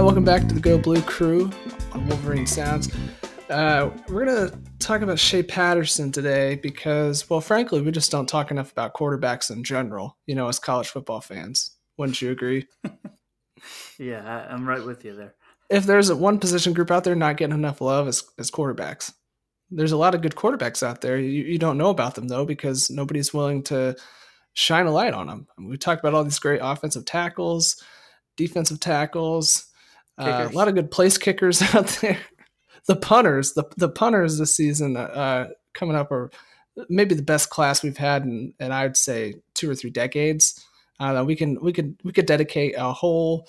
Yeah, welcome back to the Go Blue crew on Wolverine Sounds. Uh, we're gonna talk about Shea Patterson today because, well, frankly, we just don't talk enough about quarterbacks in general. You know, as college football fans, wouldn't you agree? yeah, I, I'm right with you there. If there's a one position group out there not getting enough love, as as quarterbacks. There's a lot of good quarterbacks out there. You, you don't know about them though because nobody's willing to shine a light on them. we talked about all these great offensive tackles, defensive tackles, uh, a lot of good place kickers out there. the punters, the the punters this season uh, coming up are maybe the best class we've had in, in I'd say two or three decades. Uh, we can we could we could dedicate a whole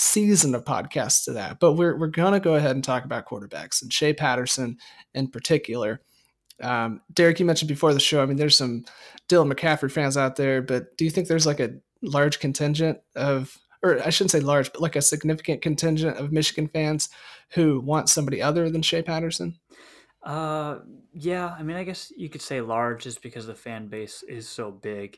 season of podcasts to that. But we're we're gonna go ahead and talk about quarterbacks and Shea Patterson in particular. Um, Derek, you mentioned before the show. I mean, there's some Dylan McCaffrey fans out there, but do you think there's like a large contingent of or I shouldn't say large, but like a significant contingent of Michigan fans who want somebody other than Shea Patterson? Uh, yeah. I mean, I guess you could say large just because the fan base is so big.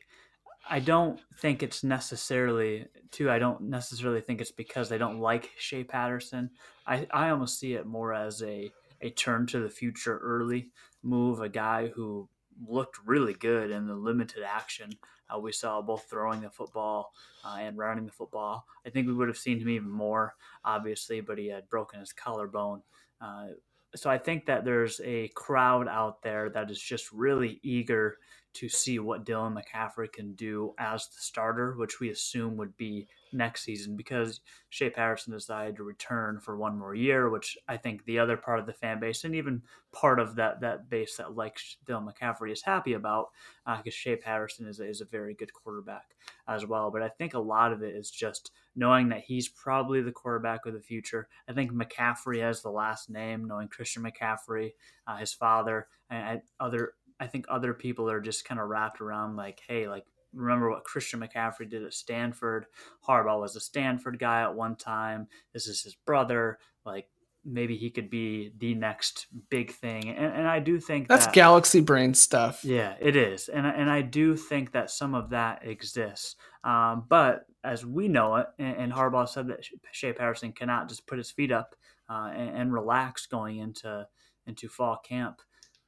I don't think it's necessarily too. I don't necessarily think it's because they don't like Shea Patterson. I, I almost see it more as a a turn to the future early move. A guy who looked really good in the limited action uh, we saw both throwing the football uh, and rounding the football. I think we would have seen him even more, obviously, but he had broken his collarbone. Uh, so I think that there's a crowd out there that is just really eager to see what Dylan McCaffrey can do as the starter, which we assume would be next season because Shea Patterson decided to return for one more year, which I think the other part of the fan base and even part of that that base that likes Dylan McCaffrey is happy about because uh, Shea Patterson is is a very good quarterback as well. But I think a lot of it is just knowing that he's probably the quarterback of the future. I think McCaffrey has the last name, knowing Christian McCaffrey, uh, his father, and other I think other people are just kind of wrapped around like, hey, like remember what Christian McCaffrey did at Stanford. Harbaugh was a Stanford guy at one time. This is his brother. Like maybe he could be the next big thing. And, and I do think that's that, galaxy brain stuff. Yeah, it is. And, and I do think that some of that exists. Um, but as we know it, and, and, Harbaugh said that Shea Patterson cannot just put his feet up uh, and, and relax going into into fall camp.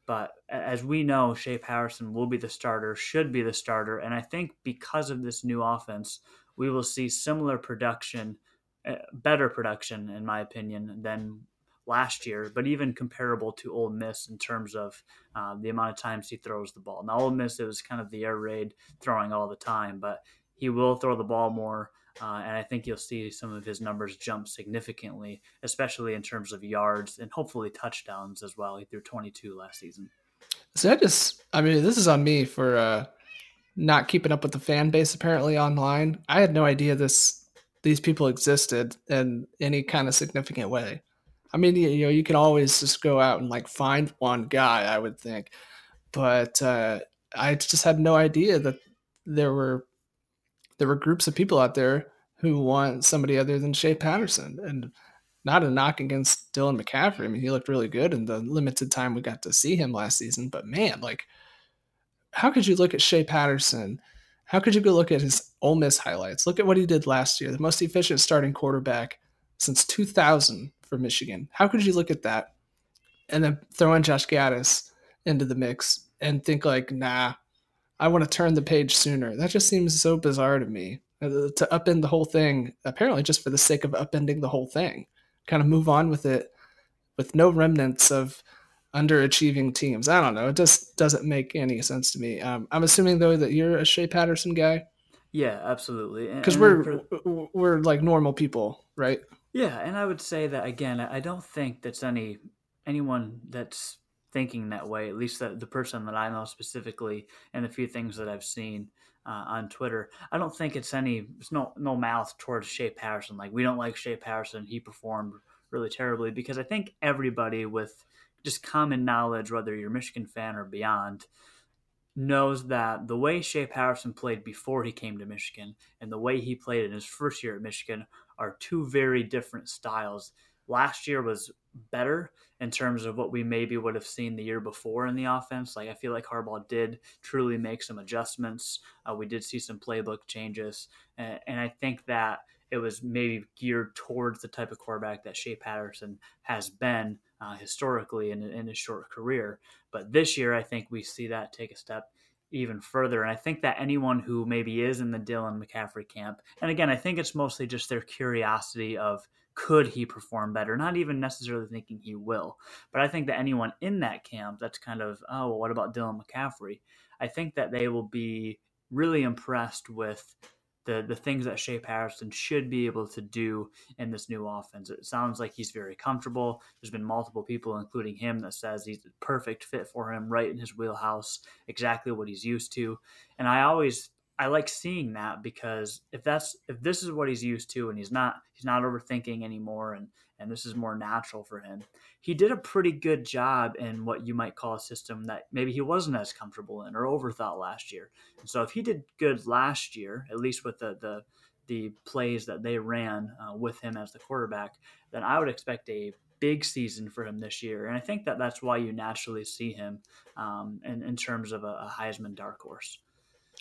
But as we know, Shea Patterson will be the starter, should be the starter. And I think because of this new offense, we will see similar production, uh, better production, in my opinion, than last year, but even comparable to Ole Miss in terms of uh, the amount of times he throws the ball. Now, Ole Miss, it was kind of the air raid throwing all the time, but he will throw the ball more. Uh, and I think you'll see some of his numbers jump significantly, especially in terms of yards and hopefully touchdowns as well. He threw 22 last season. So I just, I mean, this is on me for uh, not keeping up with the fan base apparently online. I had no idea this these people existed in any kind of significant way. I mean, you, know, you can always just go out and like find one guy, I would think, but uh, I just had no idea that there were there were groups of people out there who want somebody other than Shea Patterson. And not a knock against Dylan McCaffrey. I mean, he looked really good in the limited time we got to see him last season. But man, like, how could you look at Shea Patterson? How could you go look at his Ole Miss highlights? Look at what he did last year, the most efficient starting quarterback since 2000 for Michigan. How could you look at that and then throw in Josh Gattis into the mix and think like, nah, I want to turn the page sooner. That just seems so bizarre to me. Uh, to upend the whole thing, apparently just for the sake of upending the whole thing, kind of move on with it with no remnants of underachieving teams. I don't know. It just doesn't make any sense to me. Um, I'm assuming though that you're a Shea Patterson guy. Yeah, absolutely. Because we're we're like normal people, right? Yeah, and I would say that again. I don't think that's any anyone that's thinking that way. At least the, the person that I know specifically, and a few things that I've seen uh, on Twitter. I don't think it's any. It's no no mouth towards Shea Patterson. Like we don't like Shea Patterson. He performed really terribly because I think everybody with just common knowledge, whether you're a Michigan fan or beyond, knows that the way Shea Patterson played before he came to Michigan and the way he played in his first year at Michigan are two very different styles last year was better in terms of what we maybe would have seen the year before in the offense. Like I feel like Harbaugh did truly make some adjustments. Uh, we did see some playbook changes, and, and I think that it was maybe geared towards the type of quarterback that Shea Patterson has been uh, historically in, in his short career. But this year, I think we see that take a step even further. And I think that anyone who maybe is in the Dylan McCaffrey camp, and again, I think it's mostly just their curiosity of could he perform better? Not even necessarily thinking he will. But I think that anyone in that camp that's kind of, oh, well, what about Dylan McCaffrey? I think that they will be really impressed with the the things that Shea Patterson should be able to do in this new offense. It sounds like he's very comfortable. There's been multiple people, including him, that says he's a perfect fit for him, right in his wheelhouse, exactly what he's used to. And I always I like seeing that because if that's if this is what he's used to and he's not he's not overthinking anymore and and this is more natural for him. He did a pretty good job in what you might call a system that maybe he wasn't as comfortable in or overthought last year. And so if he did good last year, at least with the the the plays that they ran uh, with him as the quarterback, then I would expect a big season for him this year. And I think that that's why you naturally see him um, in, in terms of a, a Heisman dark horse.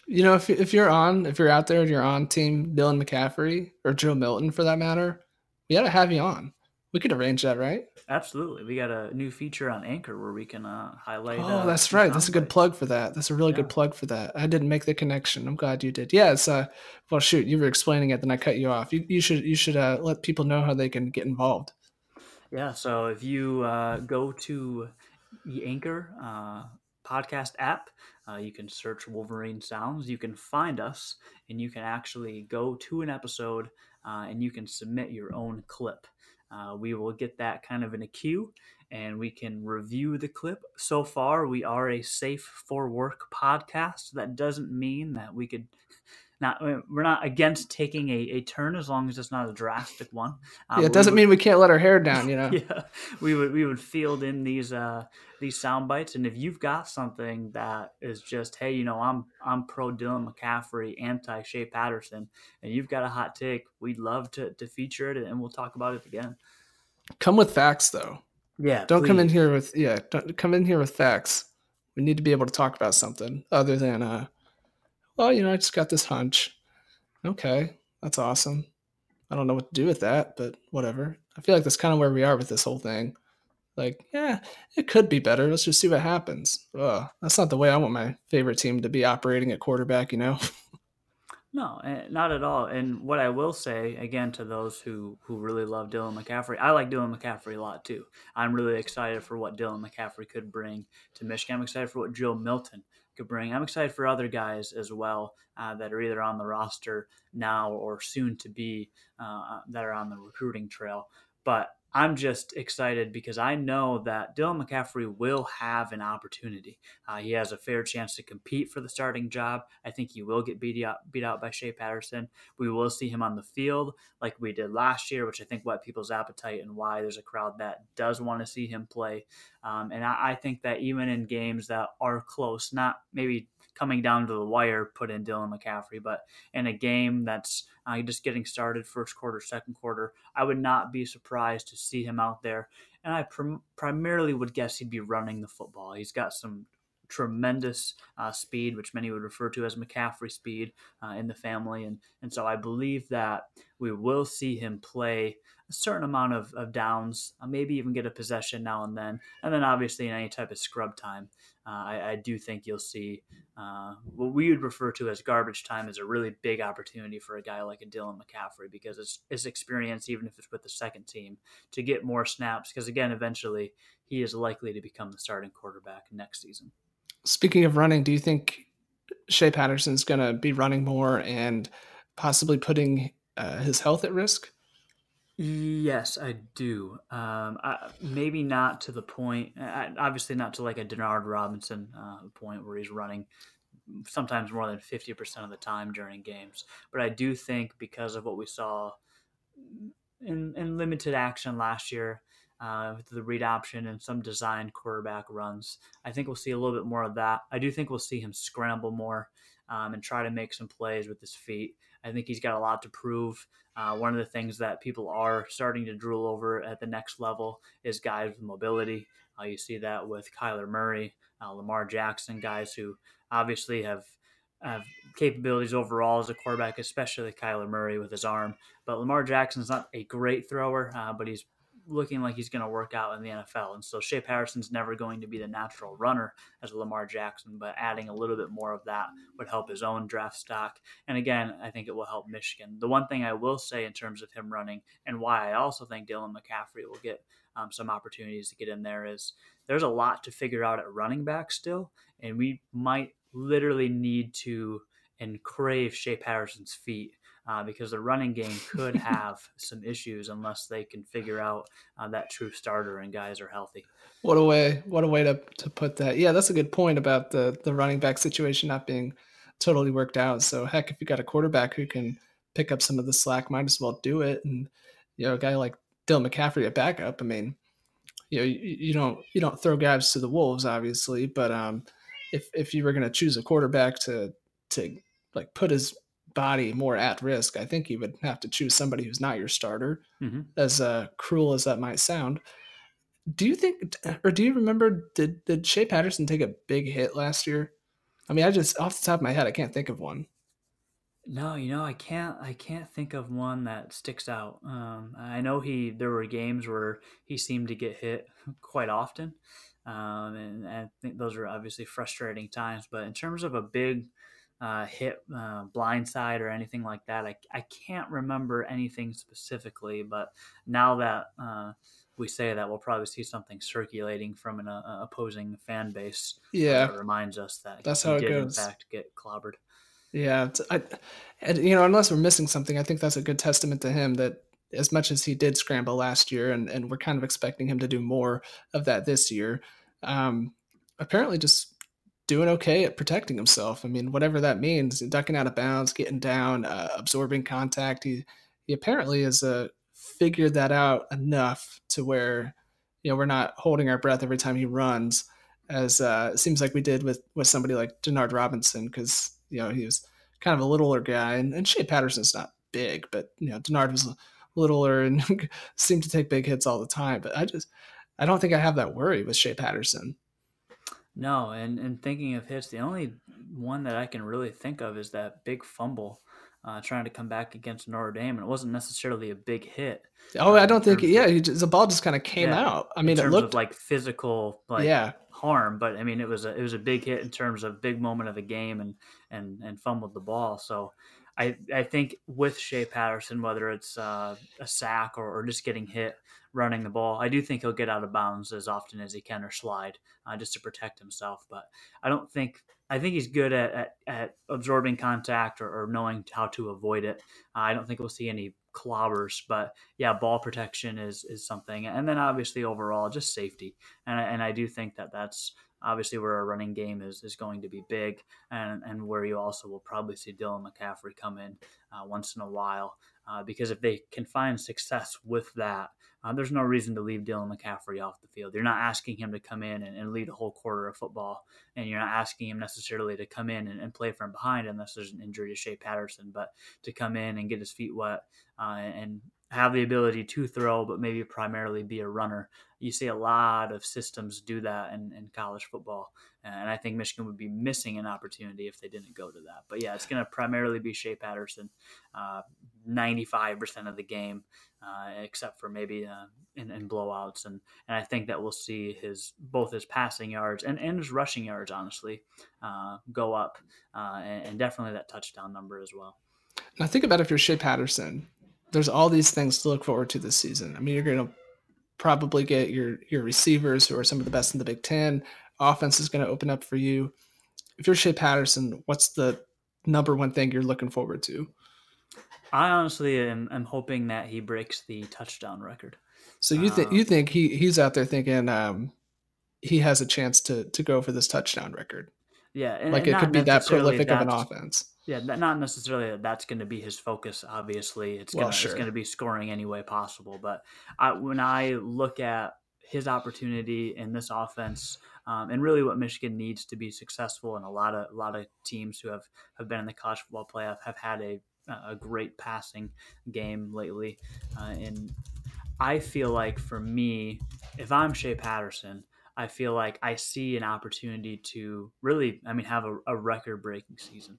You know, if if you're on, if you're out there and you're on team Dylan McCaffrey or Joe Milton for that matter, we got to have you on. We could arrange that, right? Absolutely. We got a new feature on Anchor where we can uh, highlight. Oh, uh, that's right. That's a good plug for that. That's a really yeah. good plug for that. I didn't make the connection. I'm glad you did. Yeah, it's uh well shoot, you were explaining it, then I cut you off. You, you should you should uh, let people know how they can get involved. Yeah, so if you uh, go to the Anchor uh, podcast app, uh, you can search Wolverine Sounds. You can find us, and you can actually go to an episode, uh, and you can submit your own clip. Uh, we will get that kind of in a queue and we can review the clip. So far, we are a safe for work podcast. That doesn't mean that we could not we're not against taking a, a turn as long as it's not a drastic one. Um, yeah, it doesn't would, mean we can't let our hair down, you know. yeah, we would we would field in these uh these sound bites, and if you've got something that is just hey, you know, I'm I'm pro Dylan McCaffrey, anti Shea Patterson, and you've got a hot take, we'd love to to feature it, and we'll talk about it again. Come with facts, though. Yeah, don't please. come in here with yeah, don't come in here with facts. We need to be able to talk about something other than uh well, you know, I just got this hunch. Okay, that's awesome. I don't know what to do with that, but whatever. I feel like that's kind of where we are with this whole thing. Like, yeah, it could be better. Let's just see what happens. Ugh, that's not the way I want my favorite team to be operating at quarterback, you know? No, eh, not at all. And what I will say again to those who who really love Dylan McCaffrey, I like Dylan McCaffrey a lot too. I'm really excited for what Dylan McCaffrey could bring to Michigan. I'm excited for what Joe Milton could bring. I'm excited for other guys as well uh, that are either on the roster now or soon to be uh, that are on the recruiting trail. But I'm just excited because I know that Dylan McCaffrey will have an opportunity. Uh, he has a fair chance to compete for the starting job. I think he will get beat out, beat out by Shea Patterson. We will see him on the field like we did last year, which I think whet people's appetite and why there's a crowd that does want to see him play. Um, and I, I think that even in games that are close, not maybe coming down to the wire, put in Dylan McCaffrey. But in a game that's uh, just getting started, first quarter, second quarter, I would not be surprised to see him out there. And I prim- primarily would guess he'd be running the football. He's got some tremendous uh, speed, which many would refer to as McCaffrey speed uh, in the family. And, and so I believe that we will see him play a certain amount of, of downs, uh, maybe even get a possession now and then. And then obviously in any type of scrub time, uh, I, I, do think you'll see uh, what we would refer to as garbage time is a really big opportunity for a guy like a Dylan McCaffrey because it's his experience, even if it's with the second team, to get more snaps. Because again, eventually he is likely to become the starting quarterback next season. Speaking of running, do you think Shea Patterson's going to be running more and possibly putting uh, his health at risk? Yes, I do. Um, I, maybe not to the point, obviously not to like a Denard Robinson uh, point where he's running sometimes more than 50% of the time during games. But I do think because of what we saw in, in limited action last year, uh, with the read option and some designed quarterback runs, I think we'll see a little bit more of that. I do think we'll see him scramble more um, and try to make some plays with his feet. I think he's got a lot to prove. Uh, one of the things that people are starting to drool over at the next level is guys with mobility. Uh, you see that with Kyler Murray, uh, Lamar Jackson, guys who obviously have have capabilities overall as a quarterback, especially Kyler Murray with his arm. But Lamar Jackson's not a great thrower, uh, but he's looking like he's going to work out in the NFL. And so Shea Patterson's never going to be the natural runner as Lamar Jackson, but adding a little bit more of that would help his own draft stock. And again, I think it will help Michigan. The one thing I will say in terms of him running and why I also think Dylan McCaffrey will get um, some opportunities to get in there is there's a lot to figure out at running back still, and we might literally need to and crave Shea Patterson's feet uh, because the running game could have some issues unless they can figure out uh, that true starter and guys are healthy. What a way! What a way to, to put that. Yeah, that's a good point about the the running back situation not being totally worked out. So heck, if you got a quarterback who can pick up some of the slack, might as well do it. And you know, a guy like Dylan McCaffrey at backup. I mean, you know, you, you don't you don't throw guys to the wolves, obviously, but um, if if you were going to choose a quarterback to to like put his body more at risk, I think you would have to choose somebody who's not your starter. Mm-hmm. As uh, cruel as that might sound, do you think, or do you remember, did did Shea Patterson take a big hit last year? I mean, I just off the top of my head, I can't think of one. No, you know, I can't. I can't think of one that sticks out. Um, I know he. There were games where he seemed to get hit quite often, um, and, and I think those are obviously frustrating times. But in terms of a big uh, hit uh, blindside or anything like that. I, I can't remember anything specifically, but now that uh, we say that, we'll probably see something circulating from an uh, opposing fan base. Yeah, that reminds us that that's how it goes. In fact, get clobbered. Yeah, I, and, you know, unless we're missing something, I think that's a good testament to him that as much as he did scramble last year, and, and we're kind of expecting him to do more of that this year. Um, apparently, just doing okay at protecting himself. I mean, whatever that means, ducking out of bounds, getting down, uh, absorbing contact. He he apparently has uh, figured that out enough to where you know we're not holding our breath every time he runs, as uh, it seems like we did with with somebody like Denard Robinson, because you know he was kind of a littler guy, and, and Shea Patterson's not big, but you know Denard was littler and seemed to take big hits all the time. But I just I don't think I have that worry with Shea Patterson. No, and, and thinking of hits, the only one that I can really think of is that big fumble uh, trying to come back against Notre Dame, and it wasn't necessarily a big hit. Oh, I don't think. Yeah, just, the ball just kind of came yeah, out. I mean, in it looked like physical, like yeah. harm, but I mean, it was a it was a big hit in terms of big moment of the game, and and and fumbled the ball. So I, I think with Shea Patterson, whether it's uh, a sack or, or, just getting hit running the ball, I do think he'll get out of bounds as often as he can or slide uh, just to protect himself. But I don't think I think he's good at, at, at absorbing contact or, or, knowing how to avoid it. Uh, I don't think we'll see any clobbers, but yeah, ball protection is is something, and then obviously overall just safety. And and I do think that that's obviously where a running game is is going to be big, and and where you also will probably see Dylan McCaffrey come in uh, once in a while. Uh, because if they can find success with that, uh, there's no reason to leave Dylan McCaffrey off the field. You're not asking him to come in and, and, lead a whole quarter of football, and you're not asking him necessarily to come in and, and, play from behind unless there's an injury to Shea Patterson, but to come in and get his feet wet uh, and have the ability to throw, but maybe primarily be a runner. You see a lot of systems do that in, in college football. And I think Michigan would be missing an opportunity if they didn't go to that. But yeah, it's going to primarily be Shea Patterson, uh, 95% of the game, uh, except for maybe uh, in, in, blowouts. And, and I think that we'll see his both his passing yards and, and his rushing yards, honestly, uh, go up, uh, and, and definitely that touchdown number as well. Now think about if you're Shea Patterson there's all these things to look forward to this season. I mean, you're going to probably get your your receivers who are some of the best in the Big Ten. Offense is going to open up for you. If you're Shea Patterson, what's the number one thing you're looking forward to? I honestly am, am hoping that he breaks the touchdown record. So you think um, you think he he's out there thinking um, he has a chance to to go for this touchdown record? Yeah, and, like and it could be that prolific of an offense. Yeah, not necessarily that that's going to be his focus. Obviously, it's going well, sure. to be scoring any way possible. But I, when I look at his opportunity in this offense, um, and really what Michigan needs to be successful, and a lot of a lot of teams who have have been in the college football playoff have had a a great passing game lately. Uh, and I feel like for me, if I'm Shea Patterson, I feel like I see an opportunity to really, I mean, have a, a record breaking season.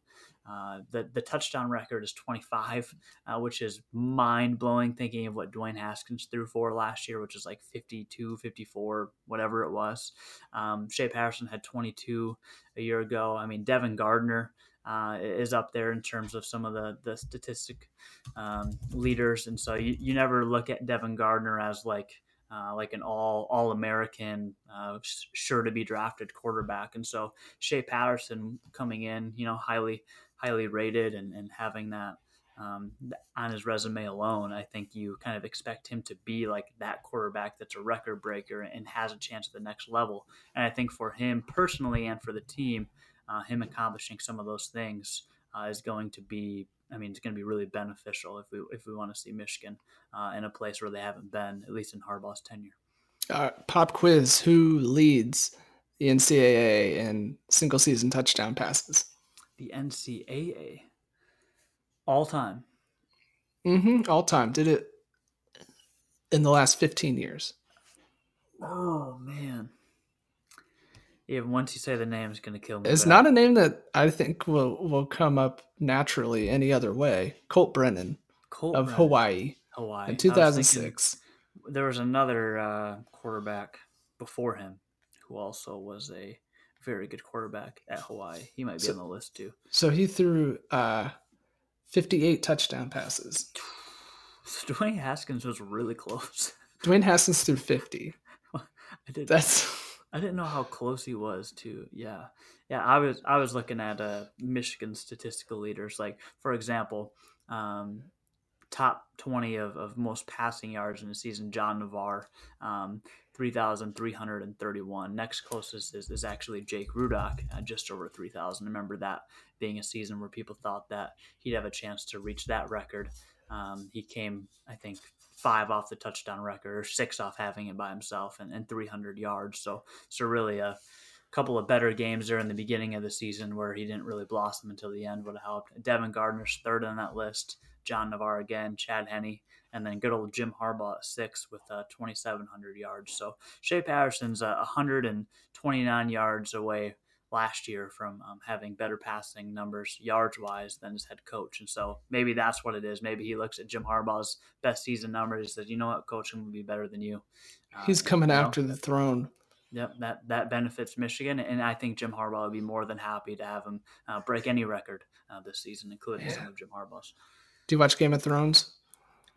Uh, the the touchdown record is 25, uh, which is mind blowing. Thinking of what Dwayne Haskins threw for last year, which is like 52, 54, whatever it was. Um, Shea Patterson had 22 a year ago. I mean, Devin Gardner uh, is up there in terms of some of the the statistic um, leaders, and so you, you never look at Devin Gardner as like uh, like an all all American, uh, sure to be drafted quarterback. And so Shea Patterson coming in, you know, highly highly rated and, and having that um, on his resume alone, I think you kind of expect him to be like that quarterback that's a record breaker and has a chance at the next level. And I think for him personally and for the team, uh, him accomplishing some of those things uh, is going to be, I mean, it's going to be really beneficial if we if we want to see Michigan uh, in a place where they haven't been, at least in Harbaugh's tenure. Uh, pop quiz: Who leads the NCAA in single season touchdown passes? the NCAA all time. Mm-hmm. All time. Did it in the last 15 years. Oh man. Yeah, once you say the name, it's going to kill me. It's not a name that I think will will come up naturally any other way. Colt Brennan Colt of Brennan. Hawaii. Hawaii. In 2006. there was another uh, quarterback before him who also was a very good quarterback at Hawaii. He might be so, on the list too. So he threw uh, 58 touchdown passes. So Dwayne Haskins was really close. Dwayne Haskins threw 50. I did. That's. I didn't know how close he was to. Yeah, yeah. I was I was looking at uh, Michigan statistical leaders. Like for example, um, top 20 of, of most passing yards in the season, John Navarre. Um, 3,331. Next closest is, is actually Jake Rudock, uh, just over 3,000. Remember that being a season where people thought that he'd have a chance to reach that record. Um, he came, I think, five off the touchdown record or six off having it by himself and, and 300 yards. So, so really a couple of better games there in the beginning of the season where he didn't really blossom until the end would have helped. Devin Gardner's third on that list. John Navarre again, Chad Henne, and then good old Jim Harbaugh at six with uh, 2,700 yards. So Shea Patterson's uh, 129 yards away last year from um, having better passing numbers yards wise than his head coach. And so maybe that's what it is. Maybe he looks at Jim Harbaugh's best season numbers and says, you know what, coach, I'm going to be better than you. He's um, coming after know, the throne. Yep, that that benefits Michigan, and I think Jim Harbaugh would be more than happy to have him uh, break any record uh, this season, including yeah. some of Jim Harbaugh's. Do you watch Game of Thrones?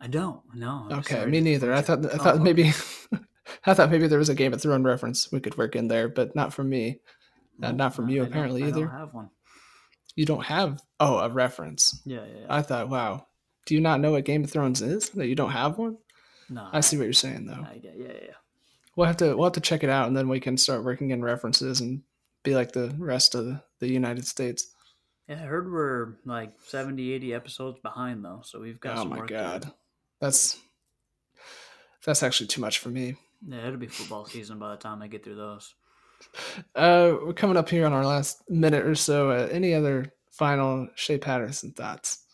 I don't. No. I'm okay, me neither. I thought I thought oh. maybe I thought maybe there was a Game of Thrones reference we could work in there, but not for me. Not from no, you, I apparently either. I don't have one. You don't have oh a reference. Yeah, yeah, yeah. I thought, wow, do you not know what Game of Thrones is? That you don't have one? No. I see what you're saying though. I get, yeah, yeah. We'll have to we'll have to check it out, and then we can start working in references and be like the rest of the, United States. Yeah, I heard we're like 70, 80 episodes behind though, so we've got. Oh my god, that's that's actually too much for me. Yeah, it'll be football season by the time I get through those. Uh, we're coming up here on our last minute or so. Uh, any other final Shea Patterson thoughts?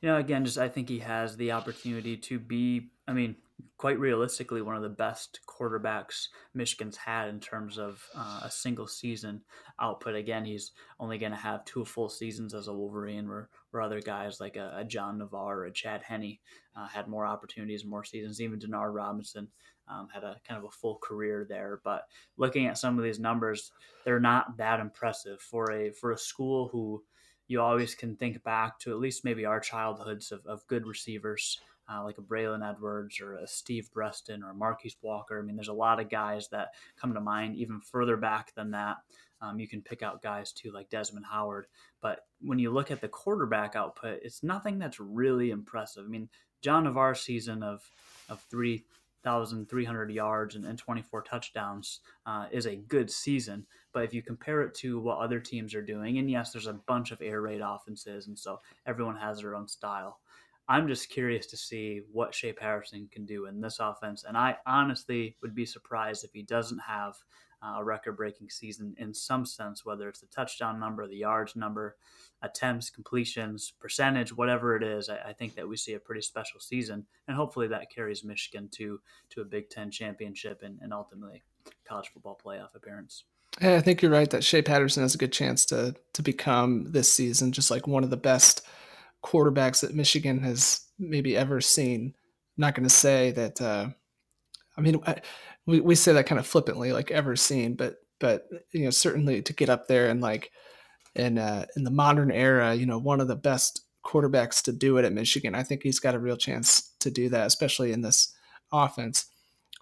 You know, again, just I think he has the opportunity to be. I mean, quite realistically one of the best quarterbacks Michigan's had in terms of uh, a single season output. Again, he's only going to have two full seasons as a Wolverine, where, where other guys like a, a John Navarre or a Chad Henne uh, had more opportunities, more seasons. Even Denard Robinson um, had a kind of a full career there. But looking at some of these numbers, they're not that impressive for a for a school who you always can think back to at least maybe our childhoods of, of good receivers uh, like a Braylon Edwards or a Steve Breaston or a Marquise Walker. I mean, there's a lot of guys that come to mind even further back than that. Um, you can pick out guys too, like Desmond Howard. But when you look at the quarterback output, it's nothing that's really impressive. I mean, John Navarre's season of of three thousand three hundred yards and, and 24 touchdowns uh, is a good season. But if you compare it to what other teams are doing, and yes, there's a bunch of air raid offenses, and so everyone has their own style. I'm just curious to see what Shea Patterson can do in this offense. And I honestly would be surprised if he doesn't have uh, a record breaking season in some sense, whether it's the touchdown number, the yards number, attempts, completions, percentage, whatever it is. I, I, think that we see a pretty special season, and hopefully that carries Michigan to to a Big Ten championship and, and ultimately college football playoff appearance. Yeah, I think you're right that Shea Patterson has a good chance to to become this season just like one of the best quarterbacks that Michigan has maybe ever seen. I'm not going to say that. Uh, I mean, I, we we say that kind of flippantly, like ever seen, but but you know certainly to get up there and like in uh, in the modern era, you know, one of the best quarterbacks to do it at Michigan. I think he's got a real chance to do that, especially in this offense.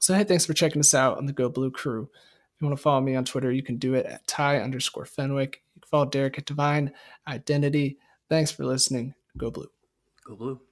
So hey, thanks for checking us out on the Go Blue Crew. If you want to follow me on Twitter, you can do it at Ty underscore Fenwick. You can follow Derek at Divine Identity. Thanks for listening. Go Blue. Go Blue.